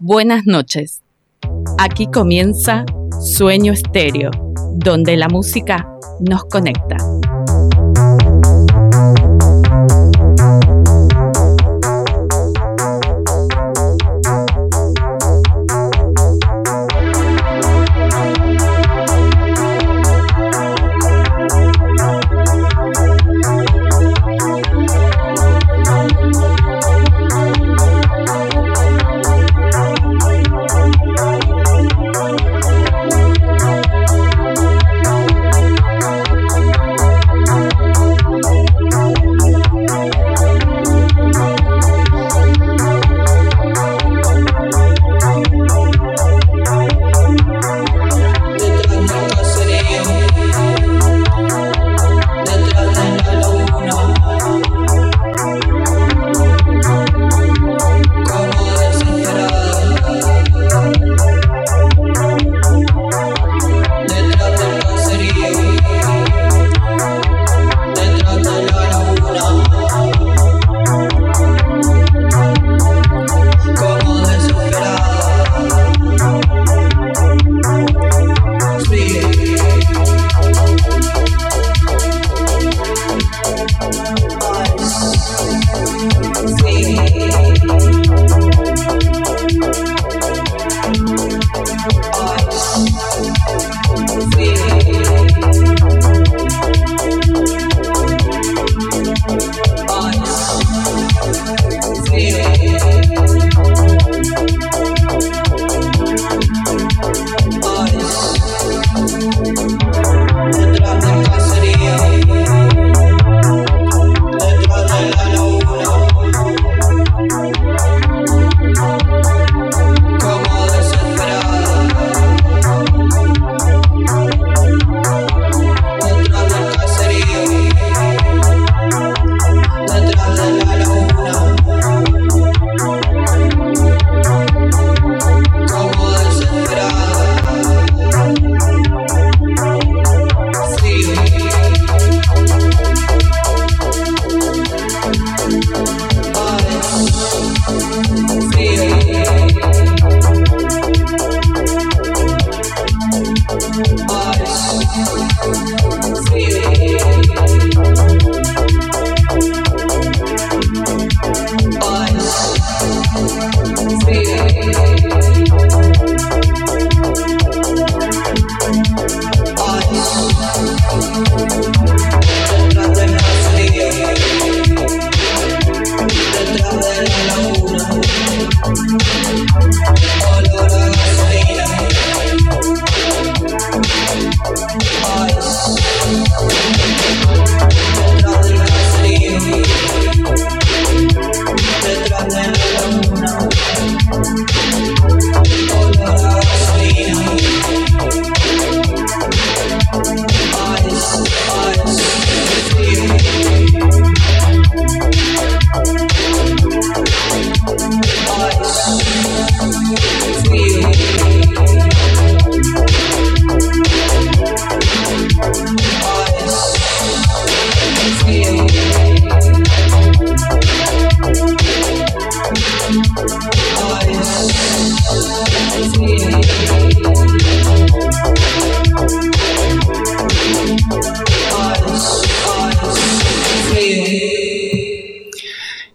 Buenas noches. Aquí comienza Sueño Estéreo, donde la música nos conecta.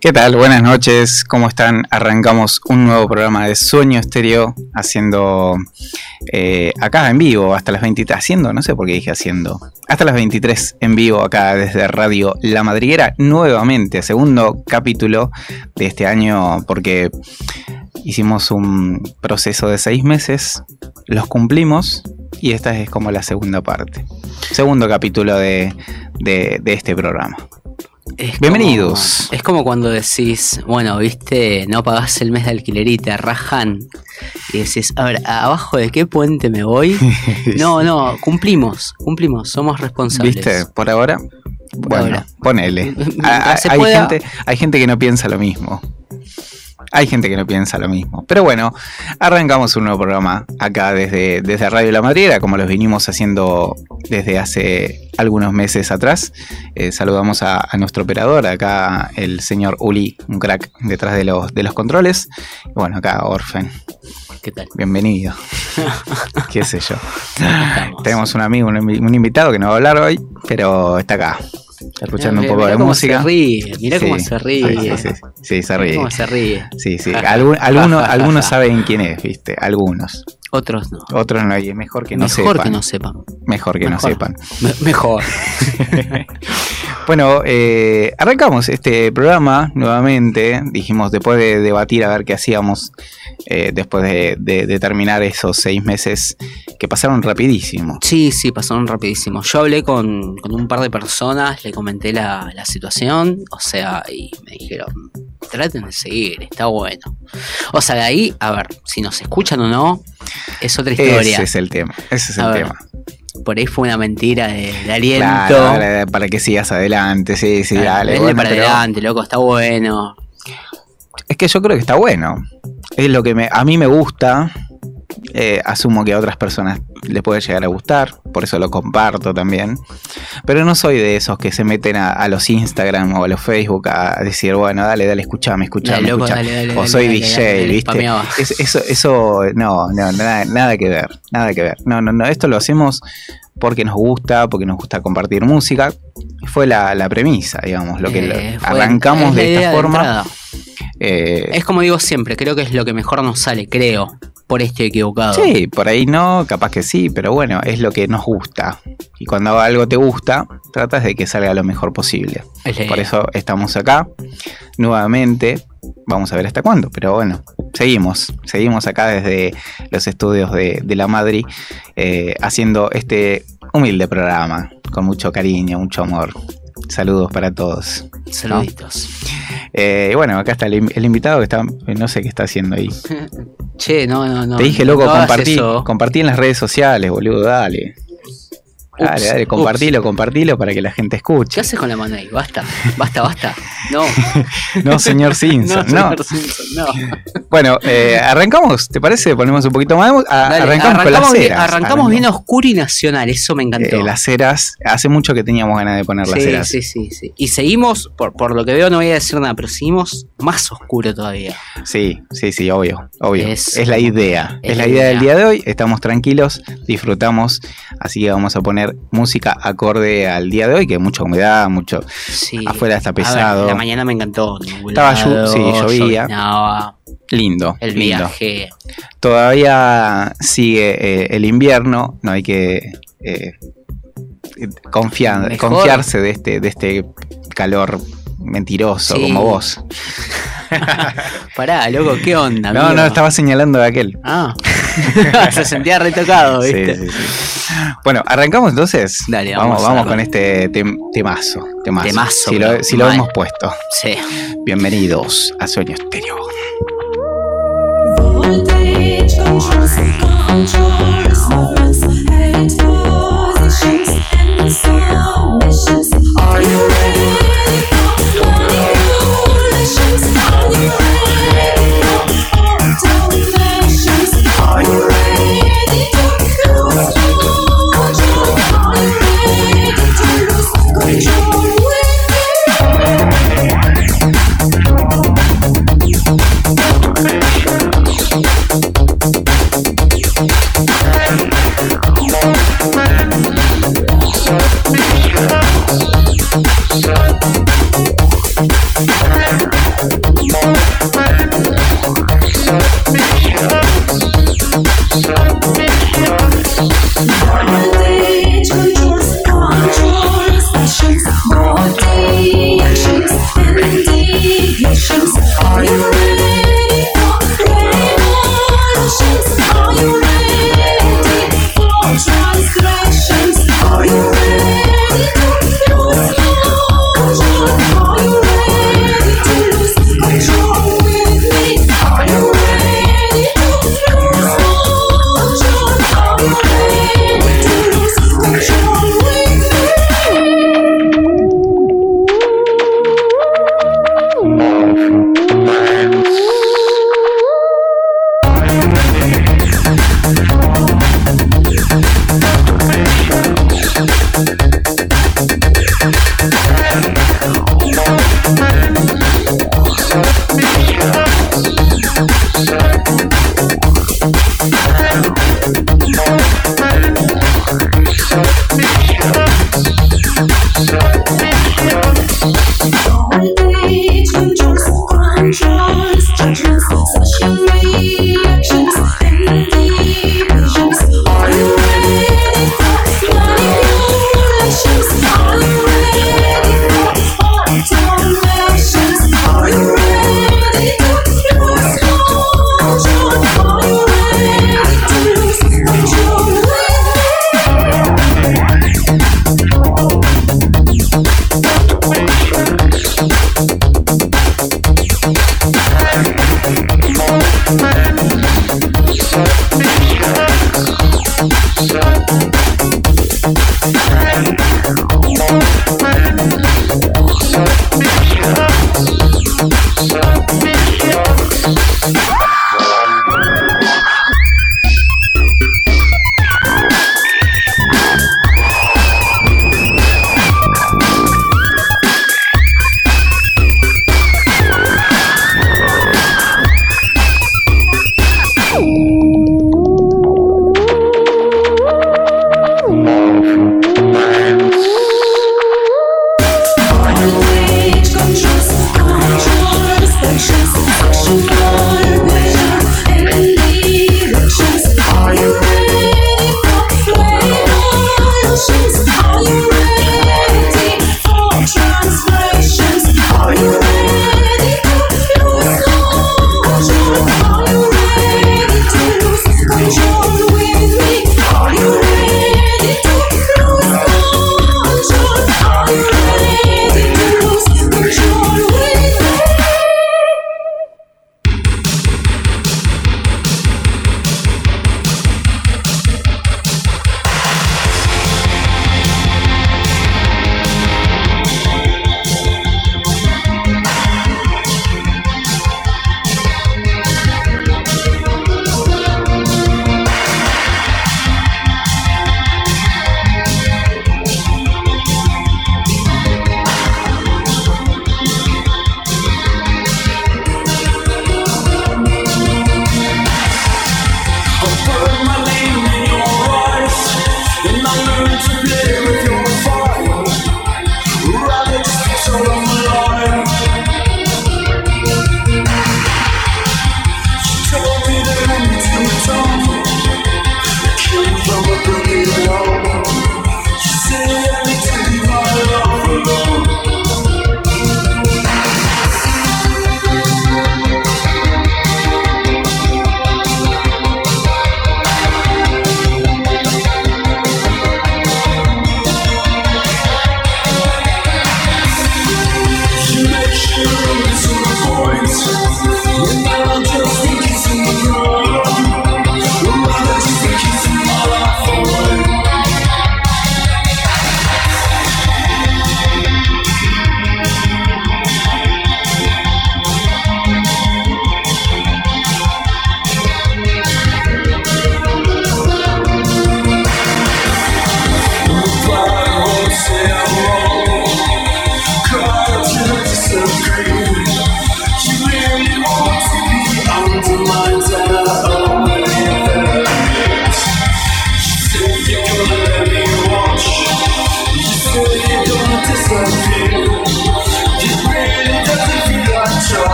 ¿Qué tal? Buenas noches, ¿cómo están? Arrancamos un nuevo programa de Sueño Estéreo haciendo eh, acá en vivo hasta las 23, haciendo, no sé por qué dije haciendo, hasta las 23 en vivo acá desde Radio La Madriguera, nuevamente, segundo capítulo de este año porque hicimos un proceso de seis meses, los cumplimos y esta es como la segunda parte, segundo capítulo de este programa. Bienvenidos. es como cuando decís, bueno, viste, no pagás el mes de alquiler y te rajan. Y decís, a ver, ¿abajo de qué puente me voy? no, no, cumplimos, cumplimos, somos responsables. ¿Viste? Por ahora, bueno, ponele. hay, gente, hay gente que no piensa lo mismo. Hay gente que no piensa lo mismo. Pero bueno, arrancamos un nuevo programa acá desde, desde Radio La Madriera, como los vinimos haciendo desde hace algunos meses atrás. Eh, saludamos a, nuestro operador, acá el señor Uli, un crack detrás de los, de los controles. Y bueno, acá Orfen. ¿Qué tal? Bienvenido. ¿Qué sé yo? Tenemos un amigo, un, invitado que no va a hablar hoy, pero está acá. Escuchando un poco de música. Se ríe, mirá cómo se ríe. Sí, sí, se ríe. Cómo se ríe. Sí, sí. algunos, algunos saben quién es, ¿viste? Algunos. Otros no. Otros no, y mejor que no sepan. Mejor que no sepan. Mejor que no sepan. mejor. Bueno, eh, arrancamos este programa nuevamente. Dijimos, después de debatir a ver qué hacíamos, eh, después de, terminar esos seis meses que pasaron rapidísimo. Sí, sí, pasaron rapidísimo. Yo hablé con, un par de personas, le comenté la, la situación, o sea, y me dijeron, traten de seguir, está bueno. O sea, de ahí, a ver, si nos escuchan o no, es otra historia. Ese es el tema, ese es el tema. Por ahí fue una mentira de, aliento. Claro, para que sigas adelante, sí, sí, dale. para adelante, loco, está bueno. Es que yo creo que está bueno. Es lo que me, a mí me gusta. Eh, asumo que a otras personas les puede llegar a gustar, por eso lo comparto también. Pero no soy de esos que se meten a, los Instagram o a los Facebook a decir, bueno, dale, dale, escuchame, escuchame, o soy DJ, ¿viste? eso, eso, no, no, nada, nada que ver, nada que ver. No, no, no, esto lo hacemos porque nos gusta, porque nos gusta compartir música. Fue la, premisa, digamos, lo que eh, arrancamos de esta forma. Eh, es como digo siempre, creo que es lo que mejor nos sale, creo por este equivocado. Sí, por ahí no, capaz que sí, pero bueno, es lo que nos gusta. Y cuando algo te gusta, tratas de que salga lo mejor posible. Por eso estamos acá nuevamente. Vamos a ver hasta cuándo, pero bueno, seguimos, seguimos acá desde los estudios de, la Madrid eh, haciendo este humilde programa con mucho cariño, mucho amor. Saludos para todos. Saluditos. Eh, bueno, acá está el, invitado que está, no sé qué está haciendo ahí. Che, no, no, no. Te dije, loco, compartí, compartí en las redes sociales, boludo, dale. Dale, dale, compartilo, compartilo para que la gente escuche. ¿Qué haces con la mano ahí? Basta, basta, basta. No. no, señor Simpson, no. Señor Simpson, no. Bueno, eh, arrancamos, ¿te parece? Ponemos un poquito más. arrancamos, con las ceras. arrancamos bien oscuro y nacional, eso me encantó. Eh, las ceras, hace mucho que teníamos ganas de poner las ceras. Sí, sí, sí. Y seguimos, por, por lo que veo no voy a decir nada, pero seguimos más oscuro todavía. Sí, sí, sí, obvio, obvio. Es, la idea. Es, la idea del día de hoy. Estamos tranquilos, disfrutamos, así que vamos a poner música acorde al día de hoy, que mucha humedad, mucho afuera está pesado. la mañana me encantó. Estaba sí, llovía. Lindo. El viaje. Todavía sigue eh, el invierno, no hay que eh, confiar, confiarse de este, de este calor mentiroso como vos. Pará, loco, ¿qué onda? No, no, estaba señalando de aquel. Ah. Se sentía retocado, ¿viste? Sí, sí, sí. Bueno, arrancamos entonces. Dale, vamos. Vamos, con este temazo. Temazo. temazo si lo, si lo hemos puesto. Sí. Bienvenidos a Sueño Estéreo.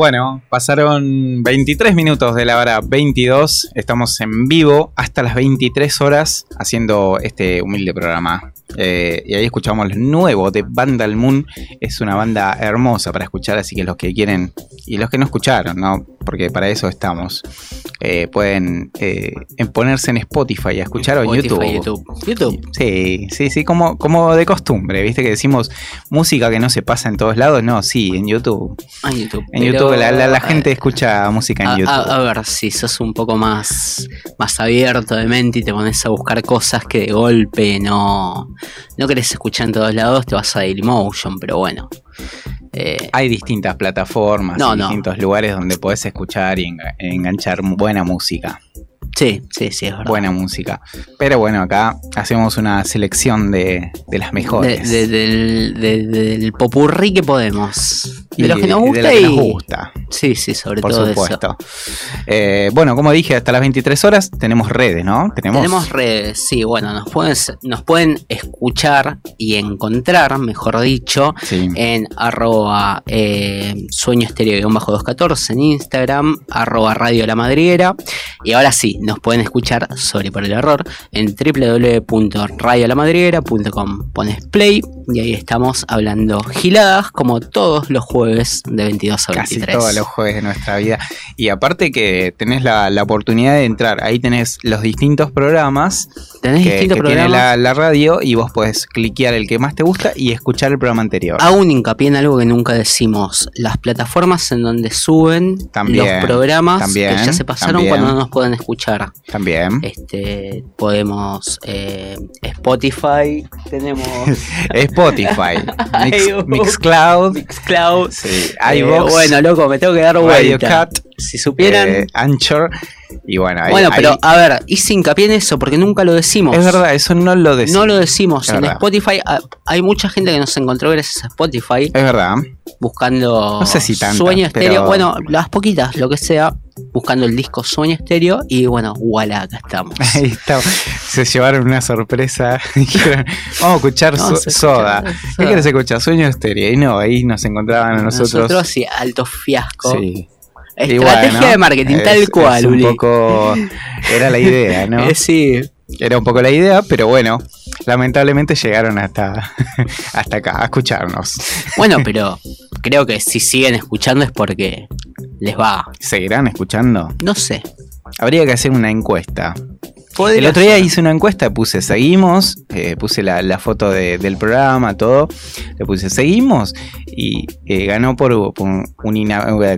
Bueno, pasaron 23 minutos de la hora 22. Estamos en vivo hasta las 23 horas haciendo este humilde programa. Eh, y ahí escuchamos lo nuevo de Vandal Moon. Es una banda hermosa para escuchar, así que los que quieren y los que no escucharon, ¿no? porque para eso estamos, eh, pueden eh, ponerse en Spotify a escuchar o en YouTube. YouTube. Sí, sí, sí, como, como de costumbre, viste que decimos música que no se pasa en todos lados. No, sí, en YouTube. En YouTube. En YouTube la, gente escucha música en YouTube. A, ver, si sos un poco más, más abierto de mente y te pones a buscar cosas que de golpe no, no querés escuchar en todos lados, te vas a Dailymotion, pero bueno. Eh, Hay distintas plataformas, distintos lugares donde puedes escuchar y enganchar buena música. Sí, sí, sí, es verdad. Buena música. Pero bueno, acá hacemos una selección de, las mejores. del, popurrí que podemos. De los que nos gusta. y... nos gusta. Sí, sí, sobre Por todo supuesto. Eh, bueno, como dije, hasta las 23 horas tenemos redes, ¿no? Tenemos, redes, sí, bueno, nos pueden, nos pueden escuchar y encontrar, mejor dicho, en arroba eh, sueño bajo 214 en Instagram, arroba radio la madriera. Y ahora sí, nos pueden escuchar, sobre por el error, en www.radiolamadriguera.com. Pones play y ahí estamos hablando giladas como todos los jueves de 22 a 23. Casi todos los jueves de nuestra vida. Y aparte que tenés la, oportunidad de entrar, ahí tenés los distintos programas. Tenés que, distintos programas. Tiene la, radio y vos podés cliquear el que más te gusta y escuchar el programa anterior. Aún hincapié en algo que nunca decimos. Las plataformas en donde suben los programas que ya se pasaron cuando no nos pueden escuchar. También. Este, podemos eh, Spotify, tenemos Spotify, Mixcloud, Mixcloud, sí, iVoox, eh, bueno, loco, me tengo que dar vuelta. Cat, si supieran, eh, Anchor y bueno, ahí, bueno, pero a ver, hice hincapié en eso porque nunca lo decimos. Es verdad, eso no lo decimos. No lo decimos. en Spotify ah, hay mucha gente que nos encontró gracias a Spotify. Es verdad. Buscando no sé si Sueño Estéreo. Bueno, las poquitas, lo que sea buscando el disco Sueño Estéreo y bueno, voilà, acá estamos. Ahí estamos. Se llevaron una sorpresa. vamos a escuchar Soda. ¿Qué quieres escuchar? Sueño Estéreo. Y no, ahí nos encontraban a nosotros. Nosotros sí, alto fiasco. Sí. Estrategia de marketing, tal cual, un poco era la idea, ¿no? Eh, sí. Era un poco la idea, pero bueno, lamentablemente llegaron hasta, hasta acá a escucharnos. Bueno, pero creo que si siguen escuchando es porque les va. ¿Seguirán escuchando? No sé. Habría que hacer una encuesta. El otro día hice una encuesta, puse seguimos, eh, puse la, foto del programa, todo, le puse seguimos y eh, ganó por, un,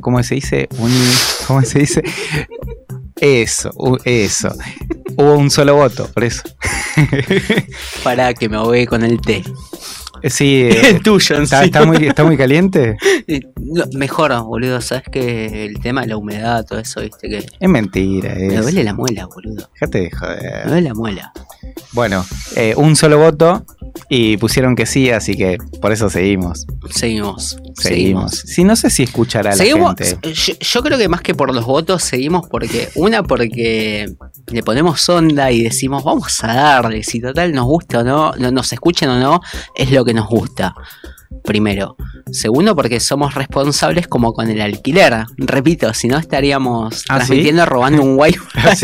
¿cómo se dice? ¿Cómo se dice? Eso, eso. Hubo un solo voto, por eso. Para que me voy con el té. Sí, el tuyo, está, está, muy, está muy caliente. Mejor, boludo. Sabes que el tema de la humedad, todo eso, viste que. Es mentira. Me duele la muela, boludo. Déjate de joder. Me duele la muela. Bueno, eh, un solo voto y pusieron que sí, así que por eso seguimos. Seguimos. Seguimos. Sí, no sé si escuchará la gente. Yo, creo que más que por los votos, seguimos porque. Una, porque le ponemos onda y decimos, vamos a darle. Si total nos gusta o no, nos escuchen o no, es lo que nos gusta. Primero. Segundo, porque somos responsables como con el alquiler. Repito, si no estaríamos ¿Ah, transmitiendo robando un wifi ¿Ah,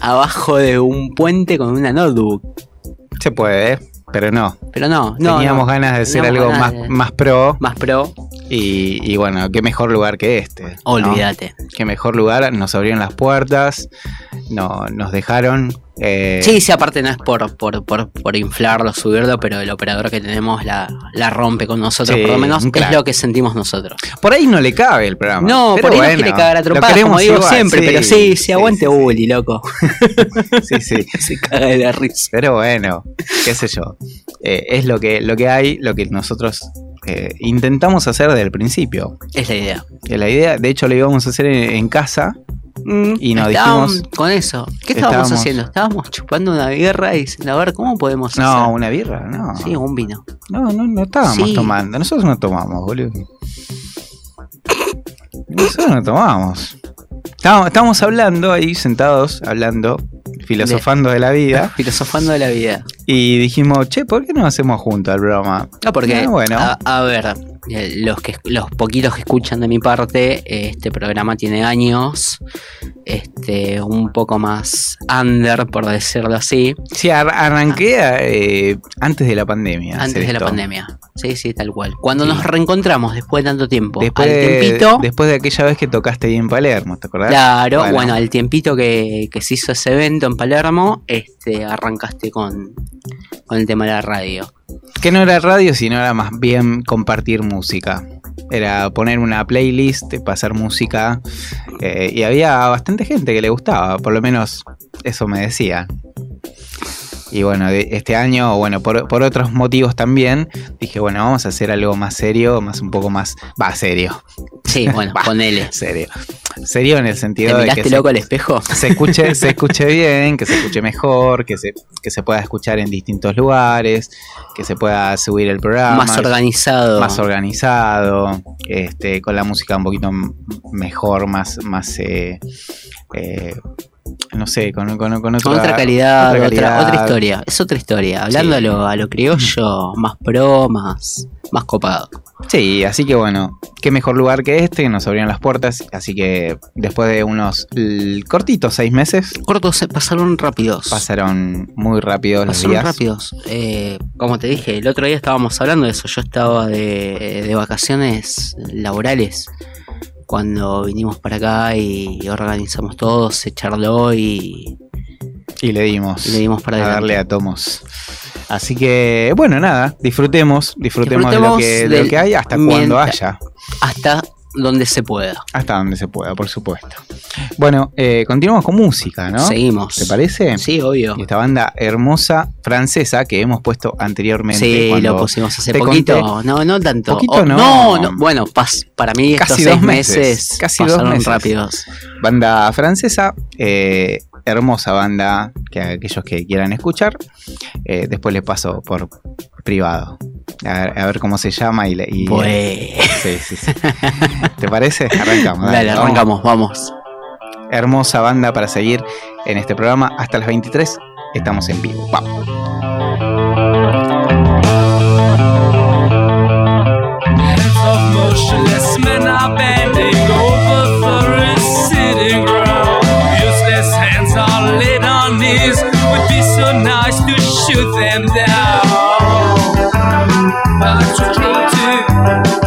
abajo de un puente con una notebook. Se puede, pero no. Pero no, no. Teníamos ganas de hacer algo más, más pro. Más pro. Y, bueno, qué mejor lugar que este. Olvídate. Qué mejor lugar, nos abrieron las puertas, no, nos dejaron. Eh, sí, sí, aparte no es por, por, por, por, inflarlo, subirlo, pero el operador que tenemos la, la rompe con nosotros, por lo menos es lo que sentimos nosotros. Por ahí no le cabe el programa. No, por ahí no quiere cagar a trompadas, como digo siempre, pero sí, sí, aguante Uli, loco. sí, sí. Se caga de la risa. Pero bueno, qué sé yo. Eh, es lo que, lo que hay, lo que nosotros eh, intentamos hacer desde el principio. Es la idea. Es la idea, de hecho lo íbamos a hacer en, casa. Mm, y nos dijimos. Con eso. ¿Qué estábamos, haciendo? Estábamos chupando una birra y diciendo, a ver, ¿cómo podemos hacer? No, una birra, no. Sí, un vino. No, no, no estábamos tomando. Nosotros no tomamos, boludo. Nosotros no tomamos. Estábamos, hablando ahí, sentados, hablando, filosofando de, la vida. filosofando de la vida. Y dijimos, che, ¿por qué no hacemos juntos el broma? No, porque, bueno. a, ver, los que los poquitos que escuchan de mi parte, eh, este programa tiene años, este, un poco más under, por decirlo así. Sí, ar- arranqué eh, antes de la pandemia. Antes de la pandemia. Sí, sí, tal cual. Cuando Sí. nos reencontramos después de tanto tiempo, Después, al de, tiempito, después de aquella vez que tocaste ahí en Palermo, ¿te acordás? claro, bueno, Bueno. al tiempito que, que se hizo ese evento en Palermo, este, arrancaste con, con el tema de la radio. Que no era radio, sino era más bien compartir música. Era poner una playlist, pasar música. eh, y había bastante gente que le gustaba, por lo menos eso me decía. Y bueno, de- este año, bueno, por, por otros motivos también, dije, bueno, vamos a hacer algo más serio, más un poco más. Va, serio. Sí, bueno, Bah. ponele. Serio. Serio en el ¿Te sentido de que. miraste se- loco al espejo? se escuche, se escuche bien, que se escuche mejor, que se, que se pueda escuchar en distintos lugares, que se pueda subir el programa. más organizado. más organizado, este, con la música un poquito mejor, más, más eh, eh, no sé, con, con, con otra, Con otra calidad, otra otra, calidad. otra historia. Es otra historia. Hablando Sí. a, lo, a lo criollo, más pro, más, más copado. Sí, así que bueno, qué mejor lugar que este, nos abrieron las puertas, así que después de unos cortitos seis meses, Cortos se pasaron rápidos. pasaron muy rápido los Pasaron días. rápidos. Eh, como te dije, el otro día estábamos hablando de eso. Yo estaba de, de vacaciones laborales cuando vinimos para acá y organizamos todo, se charló y, Y le dimos. y le dimos para a darle a tomos. Así que, bueno, nada, disfrutemos, disfrutemos, de, lo que, de lo que hay hasta cuando haya. Hasta donde se pueda. Hasta donde se pueda, por supuesto. Bueno, eh, continuamos con música, ¿no? Seguimos. ¿Te parece? Sí, obvio. Y esta banda hermosa francesa que hemos puesto anteriormente. Sí, lo pusimos hace poquito. conté- No, no tanto. Poquito Oh, no. no, no. Bueno, pas- para mí estos Casi seis dos meses, meses, casi dos meses. rápidos. Banda francesa, eh, hermosa banda que aquellos que quieran escuchar, eh, después les paso por privado. A ver, a ver cómo se llama y, le- y- Pues. Sí, sí, sí. ¿Te parece? Arrancamos. Dale, vamos. arrancamos, vamos. Hermosa banda para seguir en este programa hasta las 23. Estamos en vivo. Vamos. Shoot them down. back to to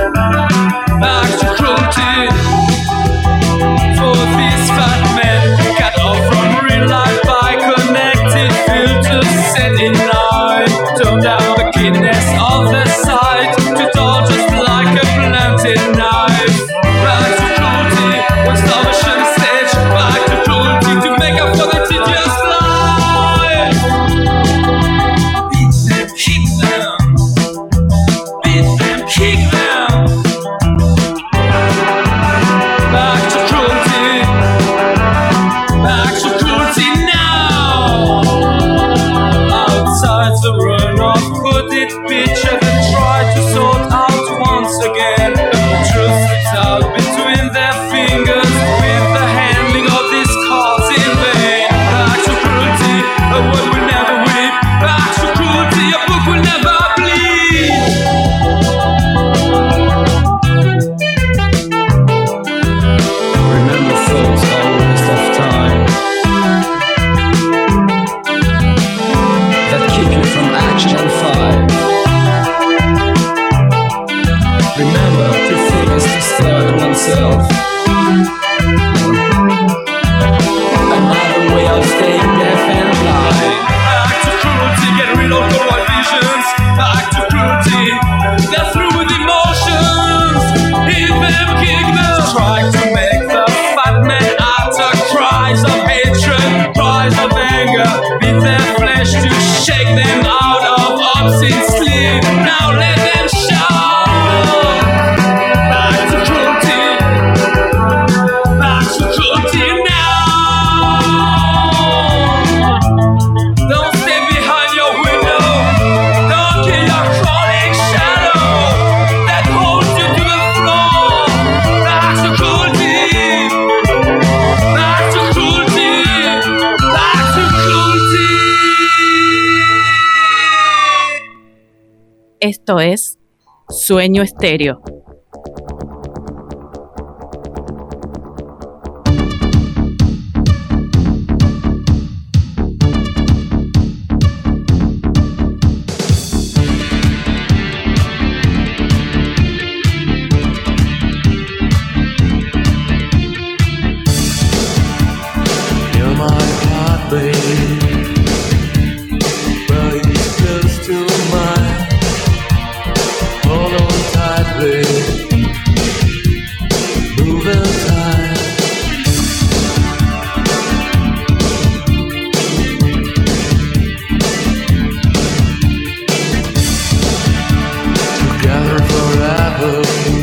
Sueño Estéreo. Oh.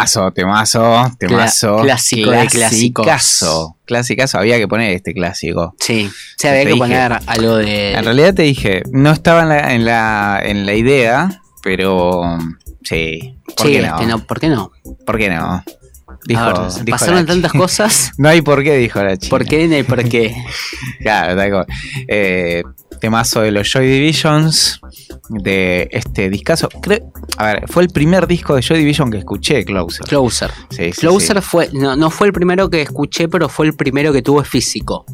Temazo, temazo, temazo. clásico de clásicos. Clasicazo, clasicazo. Había que poner este clásico. Sí, sí, había Te que dije. poner algo de. En realidad te dije, no estaba en la, en la, en la idea, pero sí. ¿Por sí, qué no? este, no, ¿por qué no? ¿Por qué no? Dijo, ver, dijo pasaron tantas cosas. No hay por qué, dijo la chica. ¿Por qué no hay por qué? Claro, tal cual. Eh, temazo de los Joy Divisions, de este discazo. Creo- a ver, fue el primer disco de Joy Division que escuché, Closer. Closer. Sí, sí, Closer sí. fue, no, no fue el primero que escuché, pero fue el primero que tuve físico.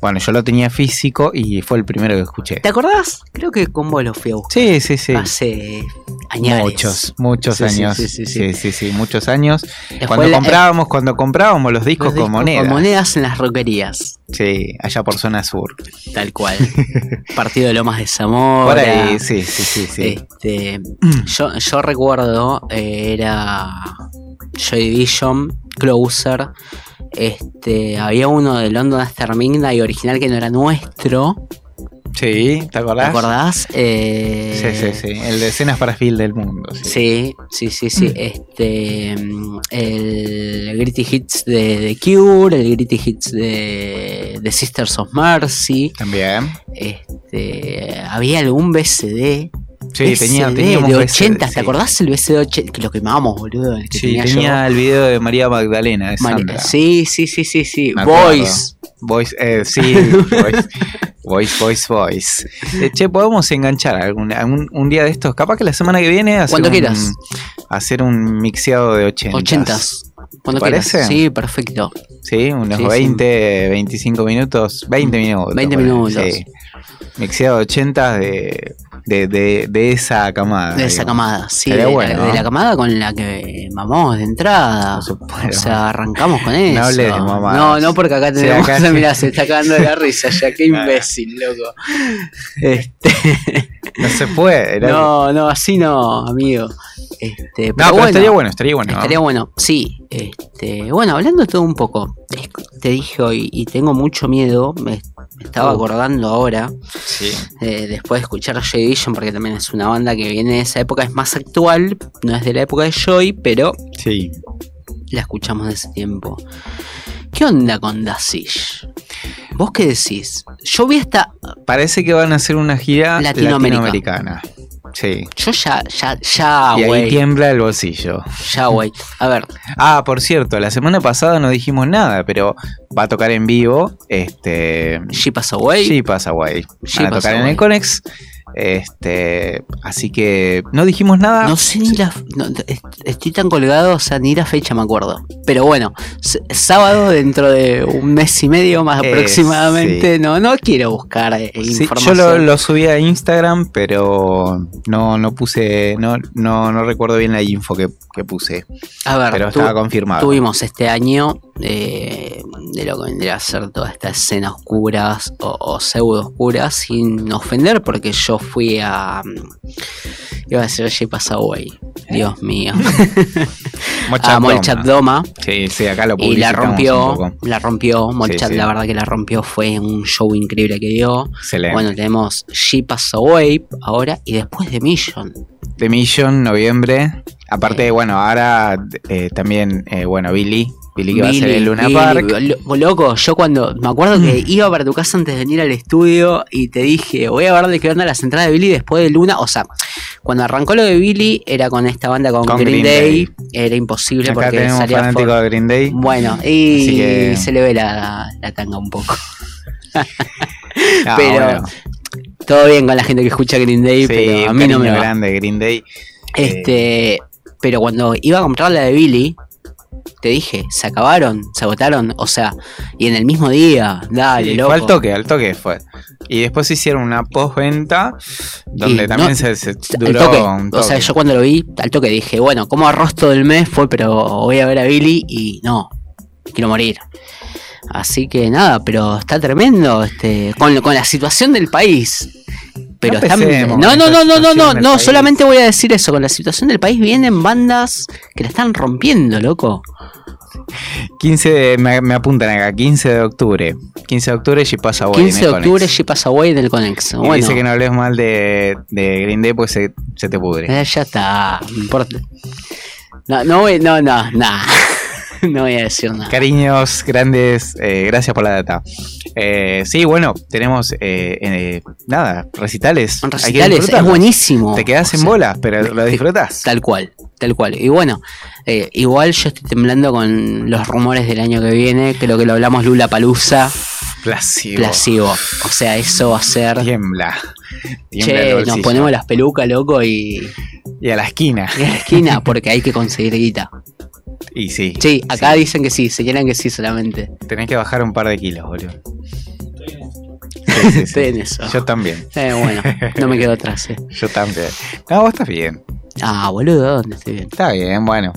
Bueno, yo lo tenía físico y fue el primero que escuché. ¿Te acordás? Creo que con vos lo fui a buscar Sí, sí, sí. hace años. Muchos, muchos años. sí, Sí sí, muchos años. Cuando la- comprábamos, cuando comprábamos los discos los con discos monedas. Con monedas en las roquerías. Sí, allá por zona sur. Tal cual. Partido de Lomas de Zamora. Por ahí, sí, sí, sí, sí. Este, yo, yo recuerdo, eh, era Joy Division, Closer. Este, había uno de London After Midnight original que no era nuestro. Sí, ¿te ¿Te acordás? acordás? Eh, Sí, sí, sí. El de escenas para Phil del mundo. Sí. Sí, sí, sí, sí. Mm. Este, el Gritty Hits de The Cure, el Gritty Hits de, de Sisters of Mercy. También. Este, había algún BCD. Sí, tenía, BCD teníamos de BCD, 80, ¿te sí. acordás el BCD de 80? Que lo quemábamos, boludo. El que Sí, tenía, tenía, yo. el video de María Magdalena, de. Sí, sí, sí, sí, sí. Me acuerdo. Voice. Voice, eh, sí, voice, voice, voice, voice. Eh, che, podemos enganchar algún, algún- un día de estos, capaz que la semana que viene hacer Cuando un, quieras. hacer un mixeado de 80. 80. Cuando ¿Te quieras. parece? Sí, perfecto. Sí, unos Sí, sí. 20, 25 minutos, 20 minutos. 20 ponele, minutos. Sí. Mixeado de 80 de, de, de, de esa camada. De esa camada, sí. De, bueno, de ¿no? la camada con la que mamamos de entrada. Supuesto. O sea, arrancamos con eso. No hables de mamadas. No, no, porque acá Sí, tenemos. acá- Mirá, se está cagando de la risa ya. Qué imbécil, loco. Este, No se puede. no, no, así no, amigo. Este, No, pero bueno, estaría bueno, estaría bueno. ¿no? Estaría bueno, sí. Este, bueno, hablando de todo un poco, te dije hoy y tengo mucho miedo. Me, me estaba Uh. acordando ahora, Sí. eh, después de escuchar Joy Division, porque también es una banda que viene de esa época, es más actual, no es de la época de Joy, pero sí. la escuchamos de ese tiempo. ¿Qué onda con Dasish? ¿Vos qué decís? Yo vi hasta. Parece que van a hacer una gira latinoamericana. Sí. Yo ya, ya, ya, y ahí tiembla el bolsillo. Ya, güey. A ver, Ah, por cierto, la semana pasada no dijimos nada, pero va a tocar en vivo. Este. She Pass Away. Sí, pasa guay. She Van a Pass tocar en Away. el Conex. Este. Así que no dijimos nada. No sé ni la. no, est- estoy tan colgado, o sea, ni la fecha me acuerdo. Pero bueno, sábado dentro de un mes y medio más Eh, aproximadamente. sí. No, no quiero buscar eh, Sí, yo información. lo, lo subí a Instagram, pero no, no puse, no, no, no recuerdo bien la info que, que puse, A ver, pero tu- estaba confirmado. tuvimos este año eh, de lo que vendría a ser toda esta escena oscuras o, o pseudo oscuras, sin ofender, porque yo fui a. Iba a decir She Pass Away. Dios mío. A. Molchat Doma. Sí, sí, acá lo Y la rompió, la rompió, Molchat sí. la verdad que la rompió, fue un show increíble que dio. Excelente. Bueno, tenemos She Pass Away ahora y después de Mission. The Mission, noviembre. Aparte, bueno, ahora eh, también, eh, bueno, Billy. Billy que va a ser el Luna Billy, Park. lo- Loco, yo cuando me acuerdo que iba para tu casa antes de venir al estudio y te dije, voy a ver de qué onda las entradas de Billy después de Luna. O sea, cuando arrancó lo de Billy era con esta banda con, Con Green, Green Day, Day. era imposible Acá porque tenemos salía fanático for- de Green Day. Bueno, y que- se le ve la, la tanga un poco. Ah, pero- bueno, Todo bien con la gente que escucha Green Day, sí, pero a mí no me va. grande Green Day. Este, pero cuando iba a comprar la de Billy, te dije, se acabaron, se agotaron, o sea, y en el mismo día, dale, Sí, loco. fue al toque, al toque fue. Y después hicieron una postventa donde Y también no, se, se duró toque. un O sea, toque. yo cuando lo vi, al toque dije, bueno, como arroz todo el mes fue, pero voy a ver a Billy y no, quiero morir. Así que nada, pero está tremendo este, con, con la situación del país. Pero No están- no, no, no, no, no, no, del no, solamente voy a decir eso, con la situación del país vienen bandas que la están rompiendo, loco. 15 de- me, me apuntan acá, 15 de octubre. 15 de octubre y pasa 15 de octubre, She Pass Away en el Conex. Bueno, dice que no hables mal de, de Green Day, pues se, se te pudre. eh, ya está, no importa. No, no, no, no, nah. no voy a decir nada. Cariños grandes, eh, gracias por la data. Eh, sí, bueno, tenemos eh, eh, nada, recitales. Recitales, es buenísimo. Te quedas O en bola, pero lo disfrutas. Tal cual, tal cual. Y bueno, igual yo estoy temblando con los rumores del año que viene. Creo que lo hablamos Lula Palusa, Plasivo. Plasivo. O sea, eso va a ser. Tiembla. Che, nos ponemos las pelucas, loco, y, Y a la esquina. y a la esquina porque hay que conseguir guita. Y sí. Sí, acá sí. dicen que sí, señalan que sí solamente. Tenés que bajar un par de kilos, boludo. Sí, sí, sí. Estoy en eso. Yo también. Eh, bueno, no me quedo atrás, eh. Yo también. No, vos estás bien. Ah, boludo, ¿dónde estoy bien? Está bien, bueno.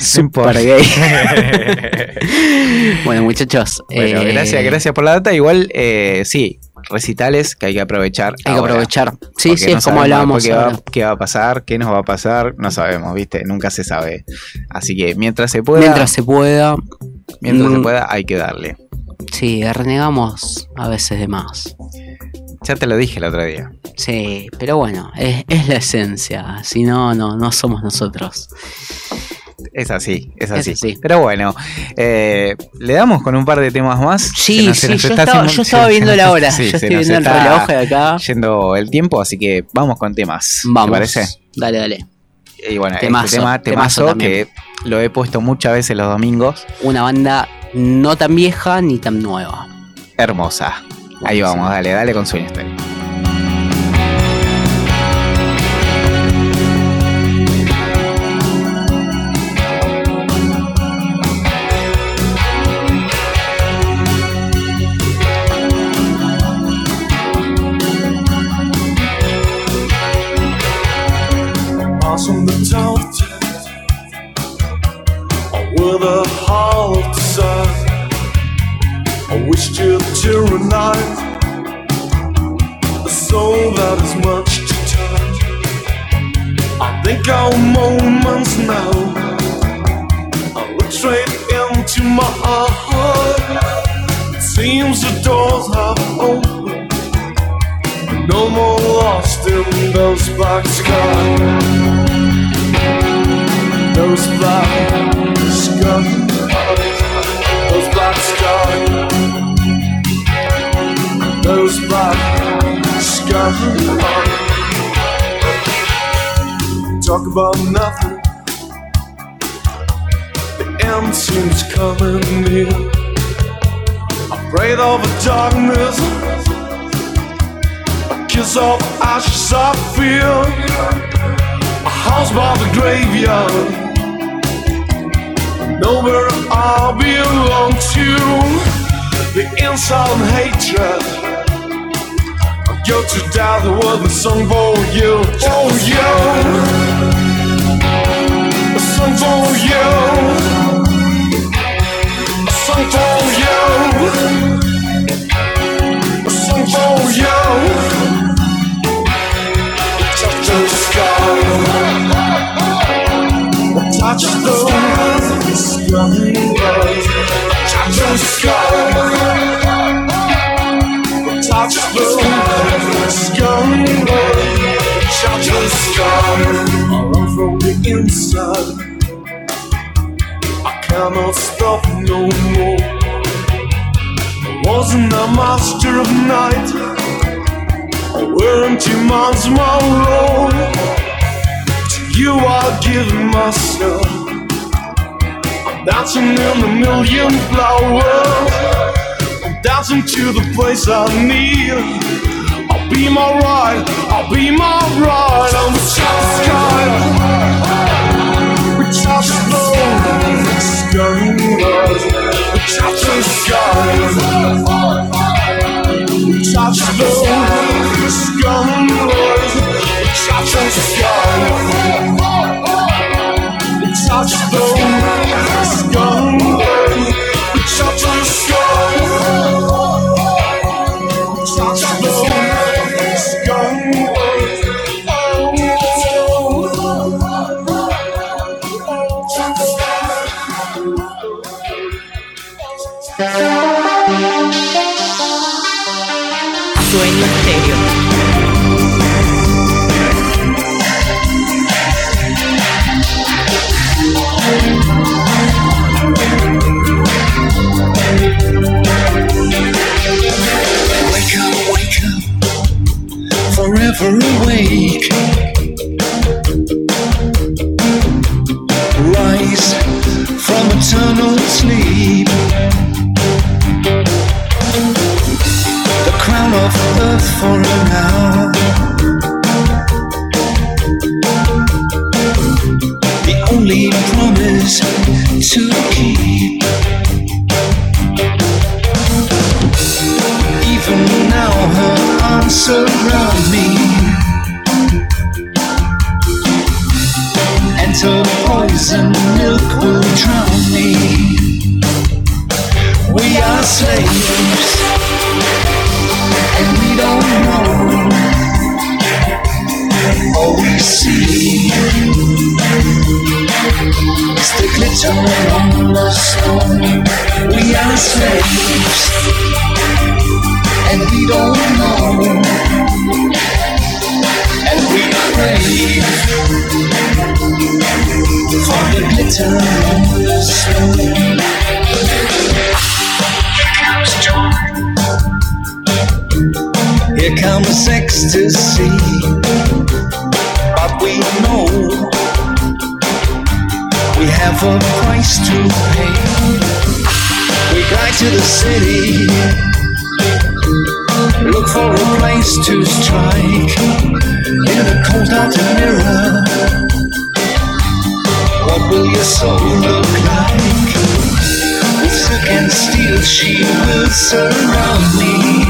Super gay. bueno, muchachos. Bueno, eh, gracias, gracias por la data. Igual, eh, sí, recitales que hay que aprovechar. Hay que aprovechar. Sí, Porque sí, no es como hablábamos va, qué va a pasar, qué nos va a pasar, no sabemos, ¿viste? Nunca se sabe. Así que mientras se pueda, Mientras se pueda, mientras se mm. pueda, hay que darle. sí, renegamos a veces de más. Ya te lo dije el otro día. Sí, pero bueno, es, es la esencia. Si no, no, no somos nosotros. Es así, es así. así. Pero bueno, eh, le damos con un par de temas más. Sí, sí, yo estaba, yo viendo la hora. sí, yo estoy viendo el reloj de acá. Yendo el tiempo, así que vamos con temas. Vamos. ¿Te parece? Dale, dale. Y bueno, Temazo, este tema, temazo temazo también. que lo he puesto muchas veces los domingos. Una banda no tan vieja ni tan nueva. Hermosa. Ahí vamos, dale, dale con sueño estéreo. On the top with a heart side. I wished you to unite a soul that is much to tight. I think our moments now. I look straight into my heart. It seems the doors have opened. No more lost in those black skies. Those black skies. Those black skies. Those black skies. Talk about nothing. The end seems coming near. Afraid of the darkness I kiss of ashes I feel A house by the graveyard Nowhere I belong to The inside and hatred. I go to die the world a song for you. Oh you A song for you. A song for you. A song for you. Touch the sky. Touch the sky. Touch the sky. Touch the sky. Touch the sky. I from the. I cannot stop no more. I wasn't a master of night. I weren't? To you I'll give myself. Dancing in a million flowers. I'm dancing to the place I need. I'll be my ride, I'll be my ride on the top sky. We touch the sky. We touch the sky. We touch the sky, we touch the sky, Here comes ecstasy, but we know we have a price to pay. We glide to the city, look for a place to strike in a cold outer mirror. What will your soul look like? With silk and steel, she will surround me.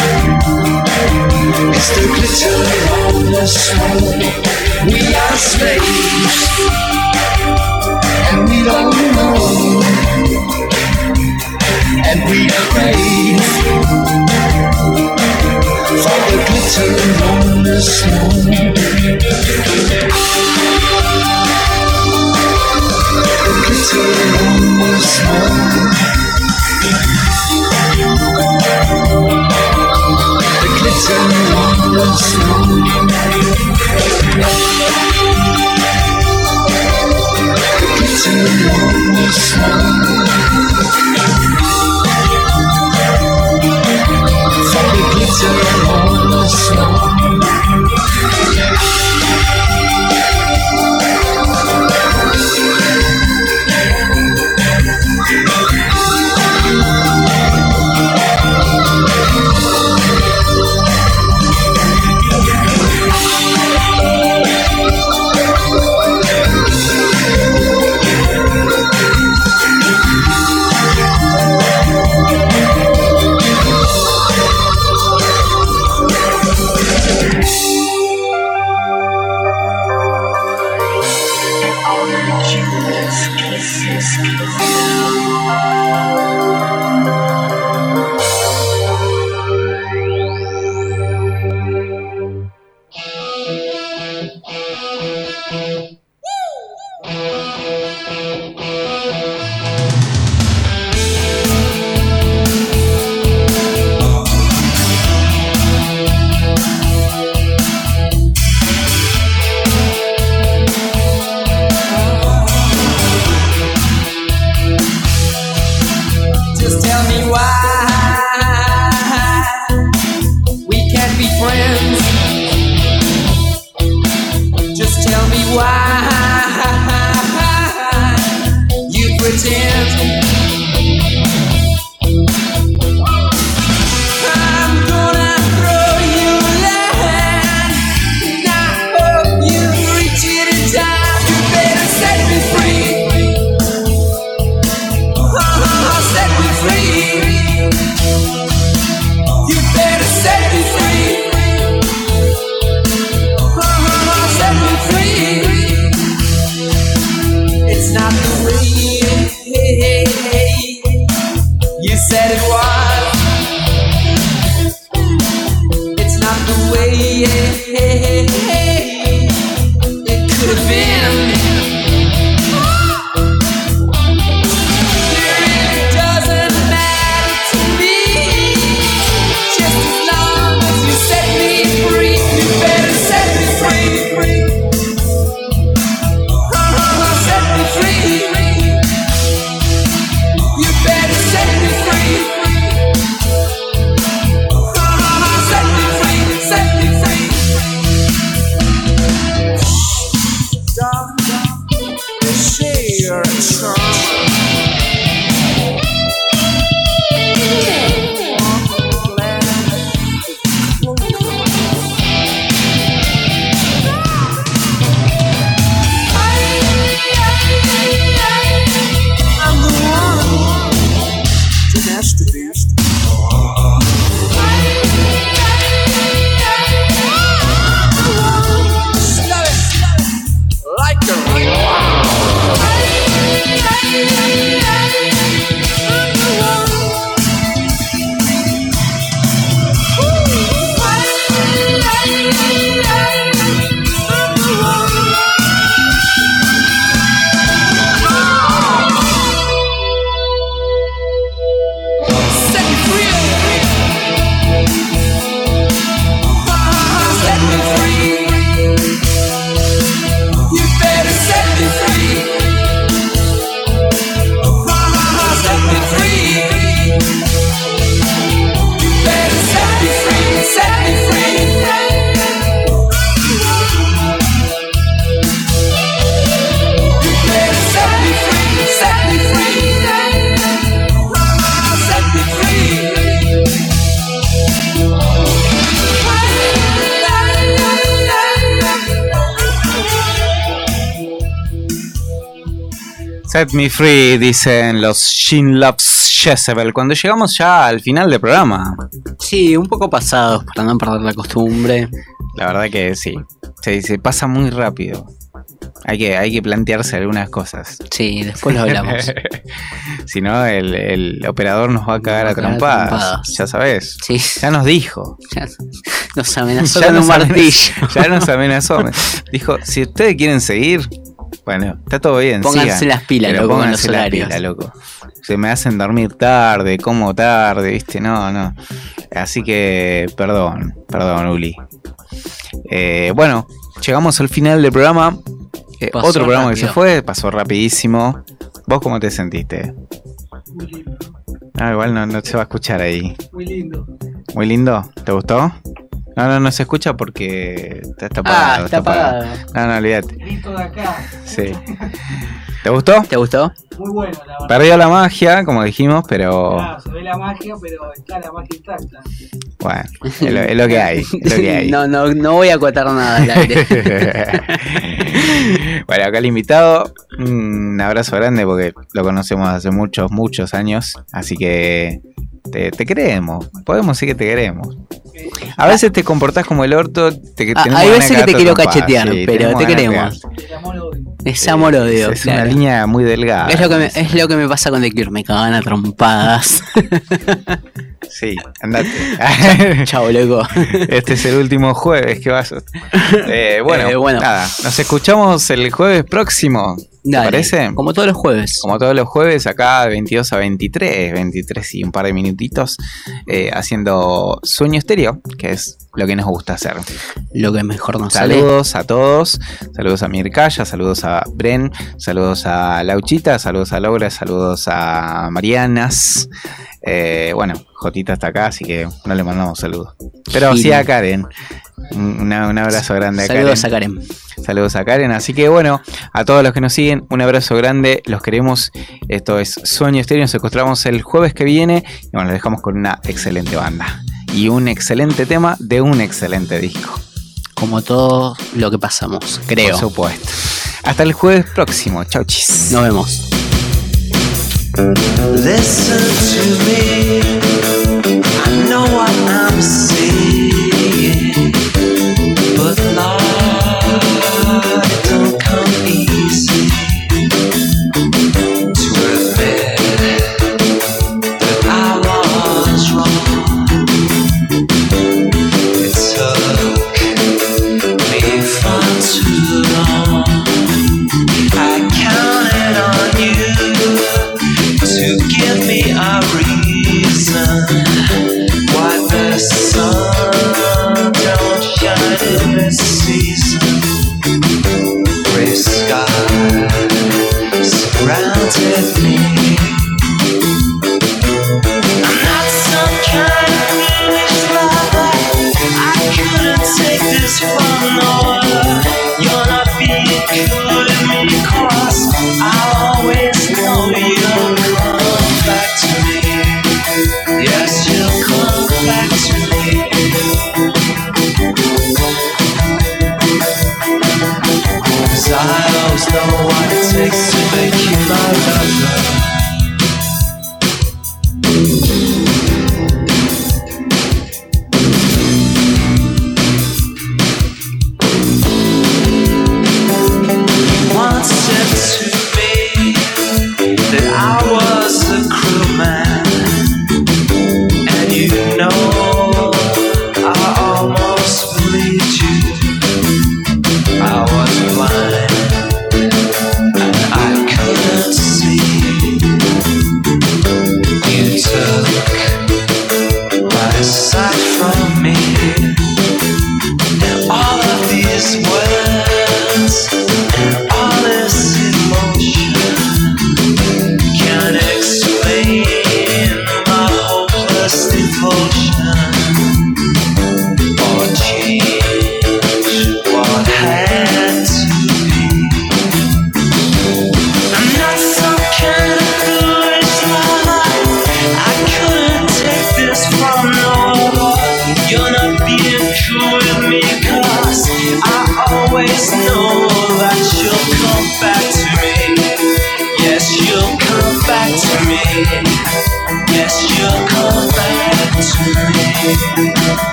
is the glitter on the snow. We are slaves, and we don't know. And we crave for the glitter on the snow. The glitter on the snow. The glitter on the snow. The glitter on the not the way you said it was. Set me free, dicen los Shin Loves Jezebel. Cuando llegamos ya al final del programa, Sí, un poco pasados para no perder la costumbre. la verdad que sí. Se, se pasa muy rápido. Hay que, hay que plantearse algunas cosas. Sí, después lo hablamos. si no, el, el operador nos va a cagar a trompadas. trompadas. Ya sabes. Sí, Ya nos dijo. ya nos amenazó Ya con un nos martillo. Ya nos amenazó. Dijo, si ustedes quieren seguir, bueno, está todo bien. Pónganse sigan, las pilas, loco, con pónganse los las horarios. pilas, loco. Se me hacen dormir tarde, como tarde, viste, no, no. Así que, perdón, perdón, Uli. Eh, bueno, llegamos al final del programa. Eh, otro programa que se fue, pasó rapidísimo. ¿Vos cómo te sentiste? Muy lindo, Ah, igual no, no se va a escuchar ahí. muy lindo. Muy lindo, ¿te gustó? No, no, no se escucha porque está, apagado. Ah, está apagado. No, no, olvídate. Grito de acá. Sí. ¿Te gustó? ¿Te gustó? Muy bueno, la verdad. Perdió la magia, como dijimos, pero Claro, se ve la magia, pero está la magia intacta. bueno, es lo, es lo que hay. Es lo que hay. no, no, no voy a acotar nada al aire. bueno, acá el invitado, un abrazo grande porque lo conocemos hace muchos, muchos años, así que te, te queremos, podemos decir que te queremos. A veces te comportás como el orto, te, Ah, hay veces que te quiero cachetear, sí, pero te queremos. Es amor odio. Es claro. Línea muy delgada. Es lo, que me, es lo que me pasa con The Cure, me cagan a trompadas. Sí, andate. Chao, loco. Este es el último jueves que vas. Eh, bueno, Eh, bueno. nada, nos escuchamos el jueves próximo. ¿Te Dale, parece? Como todos los jueves. Como todos los jueves, acá de 22 a 23, 23 y un par de minutitos, eh, haciendo Sueño Estéreo, que es lo que nos gusta hacer. Lo que mejor nos sale. Saludos a todos, saludos a Mircaya, saludos a Bren, saludos a Lauchita, saludos a Laura, saludos a Marianas. Eh, bueno, Jotita está acá, así que no le mandamos saludos. Pero sí a Karen. Un, una- un abrazo grande a Saludos Karen. a Karen. Saludos a Karen. Así que bueno, a todos los que nos siguen, un abrazo grande. Los queremos. Esto es Sueño Estéreo. Nos encontramos el jueves que viene. Y bueno, los dejamos con una excelente banda. Y un excelente tema de un excelente disco. Como todo lo que pasamos, creo. Por supuesto. Hasta el jueves próximo. Chau, chis. Nos vemos. Listen to me.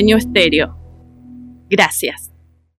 Sueño Estéreo.